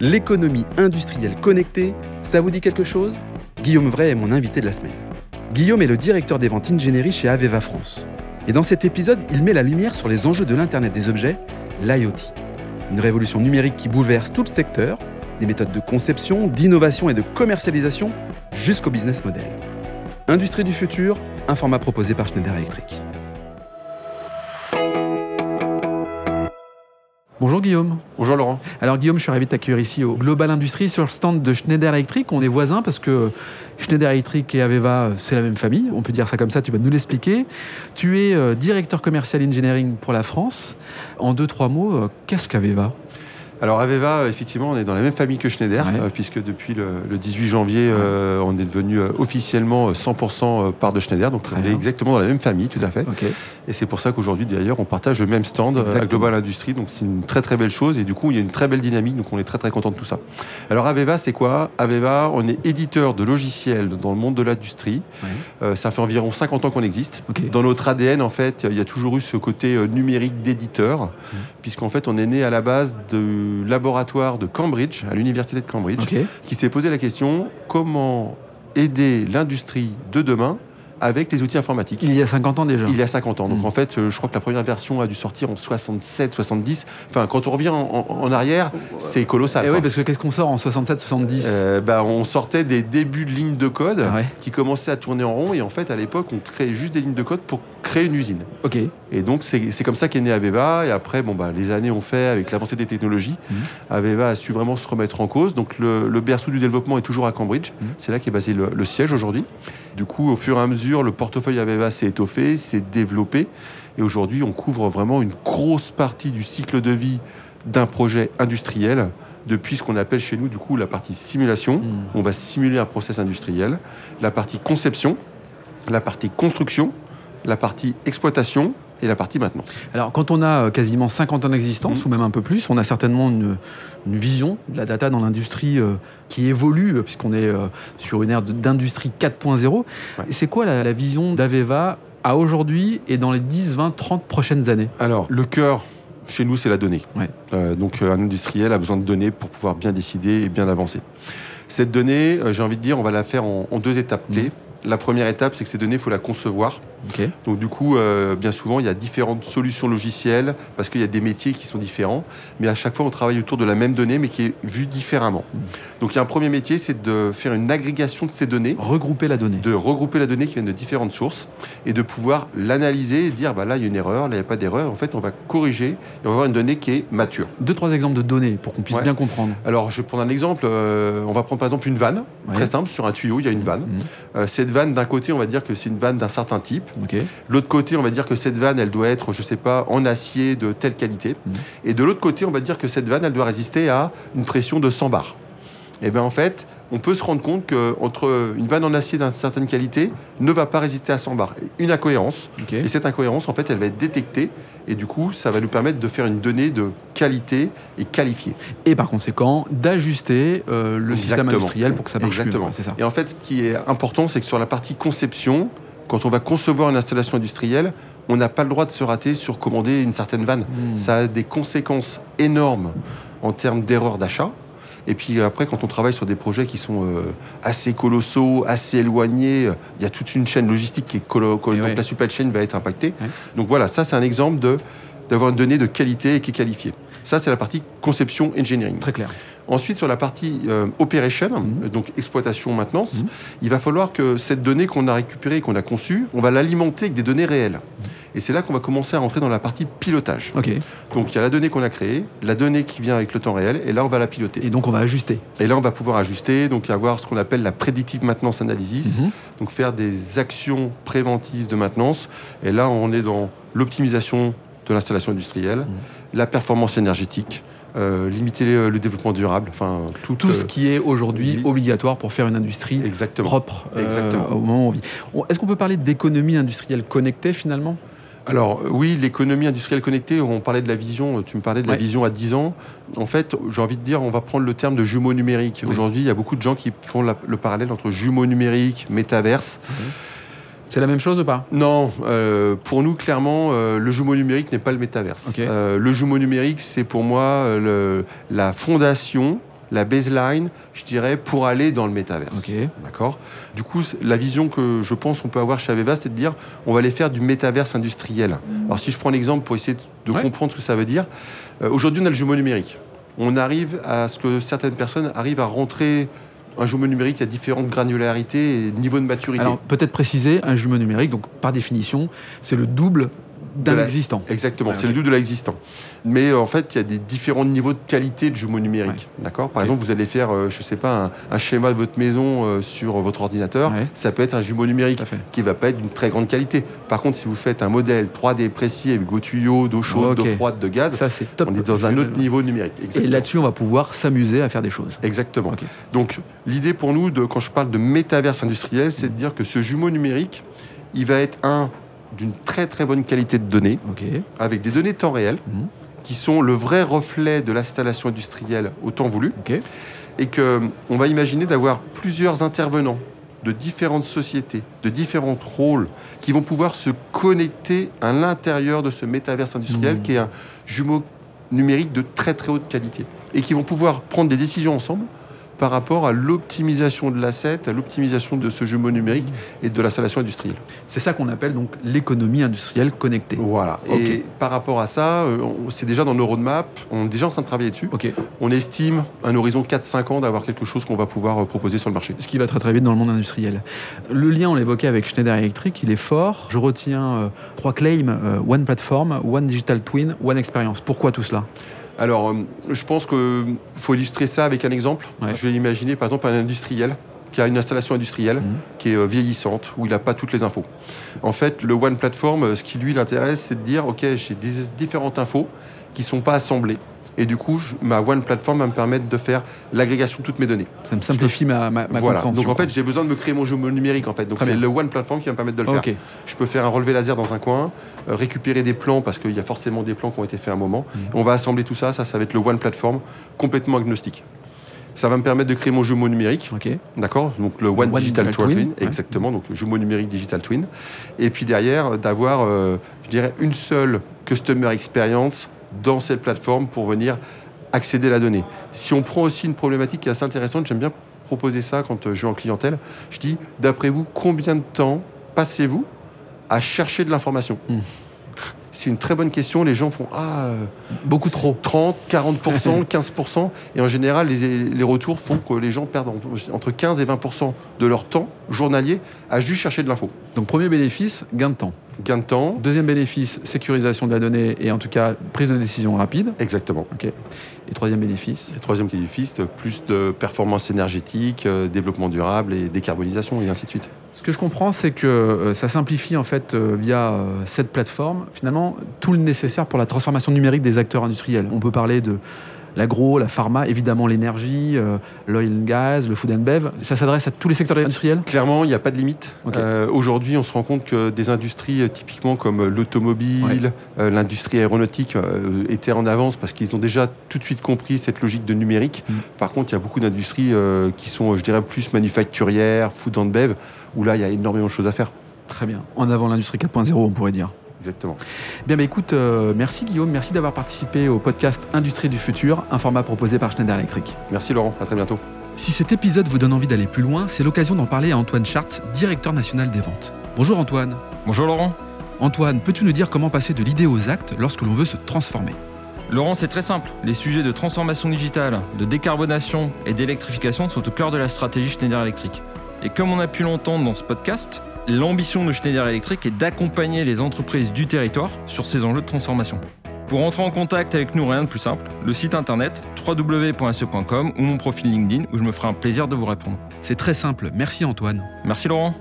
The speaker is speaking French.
L'économie industrielle connectée, ça vous dit quelque chose? Guillaume Vray est mon invité de la semaine. Guillaume est le directeur des ventes ingénierie chez Aveva France. Et dans cet épisode, il met la lumière sur les enjeux de l'Internet des objets, l'IoT. Une révolution numérique qui bouleverse tout le secteur, des méthodes de conception, d'innovation et de commercialisation jusqu'au business model. Industrie du futur, un format proposé par Schneider Electric. Bonjour Guillaume. Bonjour Laurent. Alors Guillaume, je suis ravi de t'accueillir ici au Global Industrie sur le stand de Schneider Electric. On est voisins parce que Schneider Electric et Aveva, c'est la même famille. On peut dire ça comme ça, tu vas nous l'expliquer. Tu es euh, directeur commercial engineering pour la France. En deux, trois mots, euh, qu'est-ce qu'Aveva? Alors Aveva, effectivement, on est dans la même famille que Schneider, euh, puisque depuis le, 18 janvier, euh, on est devenu euh, officiellement 100% part de Schneider. Donc on est exactement dans la même famille, tout à fait. Et c'est pour ça qu'aujourd'hui, d'ailleurs, on partage le même stand à Global Industries. Donc c'est une très très belle chose. Et du coup, il y a une très belle dynamique. Donc on est très très content de tout ça. Alors Aveva, c'est quoi? Aveva, on est éditeur de logiciels dans le monde de l'industrie. ça fait environ 50 ans qu'on existe. Dans notre ADN, en fait, il y a toujours eu ce côté numérique d'éditeur, puisqu'en fait, on est né à la base de laboratoire de Cambridge, à l'université de Cambridge, qui s'est posé la question comment aider l'industrie de demain avec les outils informatiques? Il y a 50 ans déjà. Il y a 50 ans. Donc hmm. en fait, euh, je crois que la première version a dû sortir en 67, 70. Enfin, quand on revient en, arrière, c'est colossal. Et eh oui, parce que qu'est-ce qu'on sort en 67, 70 euh, bah, On sortait des débuts de lignes de code ah qui commençaient à tourner en rond. Et en fait, à l'époque, on créait juste des lignes de code pour créer une usine. Ok. Et donc, c'est comme ça qu'est né Aveva. Et après, bon, bah, les années ont fait avec l'avancée des technologies. Hmm. Aveva a su vraiment se remettre en cause. Donc, le, berceau du développement est toujours à Cambridge. Hmm. C'est là qu'est basé le siège aujourd'hui. Du coup, au fur et à mesure, le portefeuille Aveva s'est étoffé, s'est développé. Et aujourd'hui, on couvre vraiment une grosse partie du cycle de vie d'un projet industriel depuis ce qu'on appelle chez nous du coup la partie simulation. Hmm. On va simuler un process industriel, la partie conception, la partie construction, la partie exploitation et la partie maintenance. Alors, quand on a euh, quasiment 50 ans d'existence, mmh. ou même un peu plus, on a certainement une, vision de la data dans l'industrie euh, qui évolue, euh, puisqu'on est sur une ère d'industrie 4.0. C'est quoi la, vision d'Aveva à aujourd'hui et dans les 10, 20, 30 prochaines années? Alors, le cœur chez nous, c'est la donnée. donc, un industriel a besoin de données pour pouvoir bien décider et bien avancer. Cette donnée, j'ai envie de dire, on va la faire en, deux étapes clés. Mmh. La première étape, c'est que ces données, il faut la concevoir donc du coup, euh, bien souvent, il y a différentes solutions logicielles parce qu'il y a des métiers qui sont différents, mais à chaque fois, on travaille autour de la même donnée, mais qui est vue différemment. Hmm. Donc il y a un premier métier, c'est de faire une agrégation de ces données, regrouper la donnée, de regrouper la donnée qui vient de différentes sources et de pouvoir l'analyser et dire bah là il y a une erreur, là il n'y a pas d'erreur. En fait, on va corriger et on va avoir une donnée qui est mature. Deux trois exemples de données pour qu'on puisse bien comprendre. Alors je vais prendre un exemple. Euh, on va prendre par exemple une vanne, très simple, sur un tuyau, il y a une vanne. Hmm. Euh, cette vanne, d'un côté, on va dire que c'est une vanne d'un certain type. L'autre côté, on va dire que cette vanne, elle doit être, je sais pas, en acier de telle qualité. Mhm. Et de l'autre côté, on va dire que cette vanne, elle doit résister à une pression de 100 bars. Et eh bien en fait, on peut se rendre compte qu'entre une vanne en acier d'une certaine qualité ne va pas résister à 100 bars. Une incohérence. Et cette incohérence, en fait, elle va être détectée. Et du coup, ça va nous permettre de faire une donnée de qualité et qualifiée. Et par conséquent, d'ajuster euh, le système industriel pour que ça marche Exactement. Ça. Et en fait, ce qui est important, c'est que sur la partie conception, quand on va concevoir une installation industrielle, on n'a pas le droit de se rater sur commander une certaine vanne. Hmm. Ça a des conséquences énormes en termes d'erreurs d'achat. Et puis après, quand on travaille sur des projets qui sont euh, assez colossaux, assez éloignés, il y a toute une chaîne logistique qui est colo donc la supply chain va être impactée. Donc voilà, ça c'est un exemple de d'avoir une donnée de qualité et qui est qualifiée. Ça c'est la partie conception engineering. Très clair. Ensuite, sur la partie euh, operation, mhm. donc exploitation, maintenance, mhm. il va falloir que cette donnée qu'on a récupérée et qu'on a conçue, on va l'alimenter avec des données réelles. Mhm. Et c'est là qu'on va commencer à rentrer dans la partie pilotage. Donc il y a la donnée qu'on a créée, la donnée qui vient avec le temps réel, et là on va la piloter. Et donc on va ajuster. Et là on va pouvoir ajuster, donc avoir ce qu'on appelle la predictive maintenance analysis, donc faire des actions préventives de maintenance. Et là on est dans l'optimisation de l'installation industrielle, la performance énergétique, euh, limiter le, développement durable, enfin tout, tout ce euh, qui est aujourd'hui obligatoire pour faire une industrie propre euh, Exactement. au moment où on vit. Est-ce qu'on peut parler d'économie industrielle connectée finalement? Alors oui, l'économie industrielle connectée, on parlait de la vision, tu me parlais de la vision à 10 ans. En fait, j'ai envie de dire, on va prendre le terme de jumeau numérique. Aujourd'hui, il y a beaucoup de gens qui font le parallèle entre jumeau numérique, métaverse. C'est la même chose ou pas? Non, euh, pour nous, clairement, euh, le jumeau numérique n'est pas le métaverse. Euh, le jumeau numérique, c'est pour moi la fondation la baseline, je dirais, pour aller dans le métaverse. D'accord? Du coup, la vision que je pense qu'on peut avoir chez Aveva, c'est de dire on va aller faire du métaverse industriel. Alors, si je prends l'exemple pour essayer de comprendre ce que ça veut dire, aujourd'hui, on a le jumeau numérique. On arrive à ce que certaines personnes arrivent à rentrer un jumeau numérique à différentes granularités et niveaux de maturité. Peut-être préciser, un jumeau numérique, donc par définition, c'est le double d'un existant. Exactement, c'est le double de l'existant. Mais euh, en fait, il y a des différents niveaux de qualité de jumeaux numériques. D'accord? Par exemple, vous allez faire, euh, je ne sais pas, un, schéma de votre maison euh, sur votre ordinateur. Ça peut être un jumeau numérique qui ne va pas être d'une très grande qualité. Par contre, si vous faites un modèle 3D précis avec vos tuyaux, d'eau chaude, d'eau froide, de gaz, ça, top. on est dans un autre niveau numérique. Et là-dessus, on va pouvoir s'amuser à faire des choses. Exactement. Donc, l'idée pour nous, de, quand je parle de métaverse industriel, c'est de dire que ce jumeau numérique, il va être un d'une très très bonne qualité de données, avec des données temps réel, mhm. qui sont le vrai reflet de l'installation industrielle au temps voulu, et que on va imaginer d'avoir plusieurs intervenants de différentes sociétés, de différents rôles, qui vont pouvoir se connecter à l'intérieur de ce métaverse industriel, mhm. qui est un jumeau numérique de très très haute qualité, et qui vont pouvoir prendre des décisions ensemble par rapport à l'optimisation de l'asset, à l'optimisation de ce jumeau numérique et de l'installation industrielle. C'est ça qu'on appelle donc l'économie industrielle connectée. Voilà. Et par rapport à ça, euh, c'est déjà dans nos roadmaps, on est déjà en train de travailler dessus. On estime un horizon 4-5 ans d'avoir quelque chose qu'on va pouvoir euh, proposer sur le marché. Ce qui va très très vite dans le monde industriel. Le lien, on l'évoquait avec Schneider Electric, il est fort. Je retiens euh, trois claims, One Platform, One Digital Twin, One Experience. Pourquoi tout cela? Alors, euh, je pense qu'il faut illustrer ça avec un exemple. Je vais imaginer par exemple un industriel qui a une installation industrielle mhm. qui est euh, vieillissante, où il n'a pas toutes les infos. En fait, le One Platform, euh, ce qui lui l'intéresse, c'est de dire, OK, j'ai des différentes infos qui ne sont pas assemblées. Et du coup, ma One Platform va me permettre de faire l'agrégation de toutes mes données. Ça me simplifie ma, ma, voilà. Donc en fait, j'ai besoin de me créer mon jeu numérique en fait. Donc c'est le One Platform qui va me permettre de le faire. Je peux faire un relevé laser dans un coin, euh, récupérer des plans parce qu'il y a forcément des plans qui ont été faits à un moment. Mm. On va assembler tout ça. Ça, ça va être le One Platform complètement agnostique. Ça va me permettre de créer mon jumeau numérique. D'accord Donc le One, Digital, Twin. Exactement. Donc le jumeau numérique Digital Twin. Et puis derrière, d'avoir, euh, je dirais, une seule Customer Experience dans cette plateforme pour venir accéder à la donnée. Si on prend aussi une problématique qui est assez intéressante, j'aime bien proposer ça quand euh, je vais en clientèle, je dis, d'après vous, combien de temps passez-vous à chercher de l'information hmm. C'est une très bonne question. Les gens font Ah, euh, beaucoup trop. 30, 40%, 15%. Et en général, les, retours font que les gens perdent entre 15 et 20% de leur temps journalier à juste chercher de l'info. Donc, premier bénéfice, gain de temps gain de temps. Deuxième bénéfice, sécurisation de la donnée et en tout cas prise de décision rapide. Exactement. Ok. Et troisième bénéfice et Troisième bénéfice, plus de performance énergétique, euh, développement durable et décarbonisation et ainsi de suite. Ce que je comprends, c'est que euh, ça simplifie en fait euh, via cette plateforme finalement tout le nécessaire pour la transformation numérique des acteurs industriels. On peut parler de l'agro, la pharma, évidemment l'énergie, euh, l'oil and gas, le food and bev. Ça s'adresse à tous les secteurs industriels? Clairement, il n'y a pas de limite. Euh, aujourd'hui, on se rend compte que des industries euh, typiquement comme l'automobile, l'industrie aéronautique étaient en avance parce qu'ils ont déjà tout de suite compris cette logique de numérique. Mm. Par contre, il y a beaucoup d'industries qui sont, je dirais, plus manufacturières, food and bev, où là, il y a énormément de choses à faire. Très bien. En avant l'industrie 4.0, on pourrait dire. Exactement. Bien, bah, écoute, euh, merci Guillaume, merci d'avoir participé au podcast Industrie du futur, un format proposé par Schneider Electric. Merci Laurent, à très bientôt. Si cet épisode vous donne envie d'aller plus loin, c'est l'occasion d'en parler à Antoine Chart, directeur national des ventes. Bonjour Antoine. Bonjour Laurent. Antoine, peux-tu nous dire comment passer de l'idée aux actes lorsque l'on veut se transformer? Laurent, c'est très simple. Les sujets de transformation digitale, de décarbonation et d'électrification sont au cœur de la stratégie Schneider Electric. Et comme on a pu l'entendre dans ce podcast, L'ambition de Schneider Electric est d'accompagner les entreprises du territoire sur ces enjeux de transformation. Pour entrer en contact avec nous, rien de plus simple, le site internet www.se.com ou mon profil LinkedIn où je me ferai un plaisir de vous répondre. C'est très simple, merci Antoine. Merci Laurent.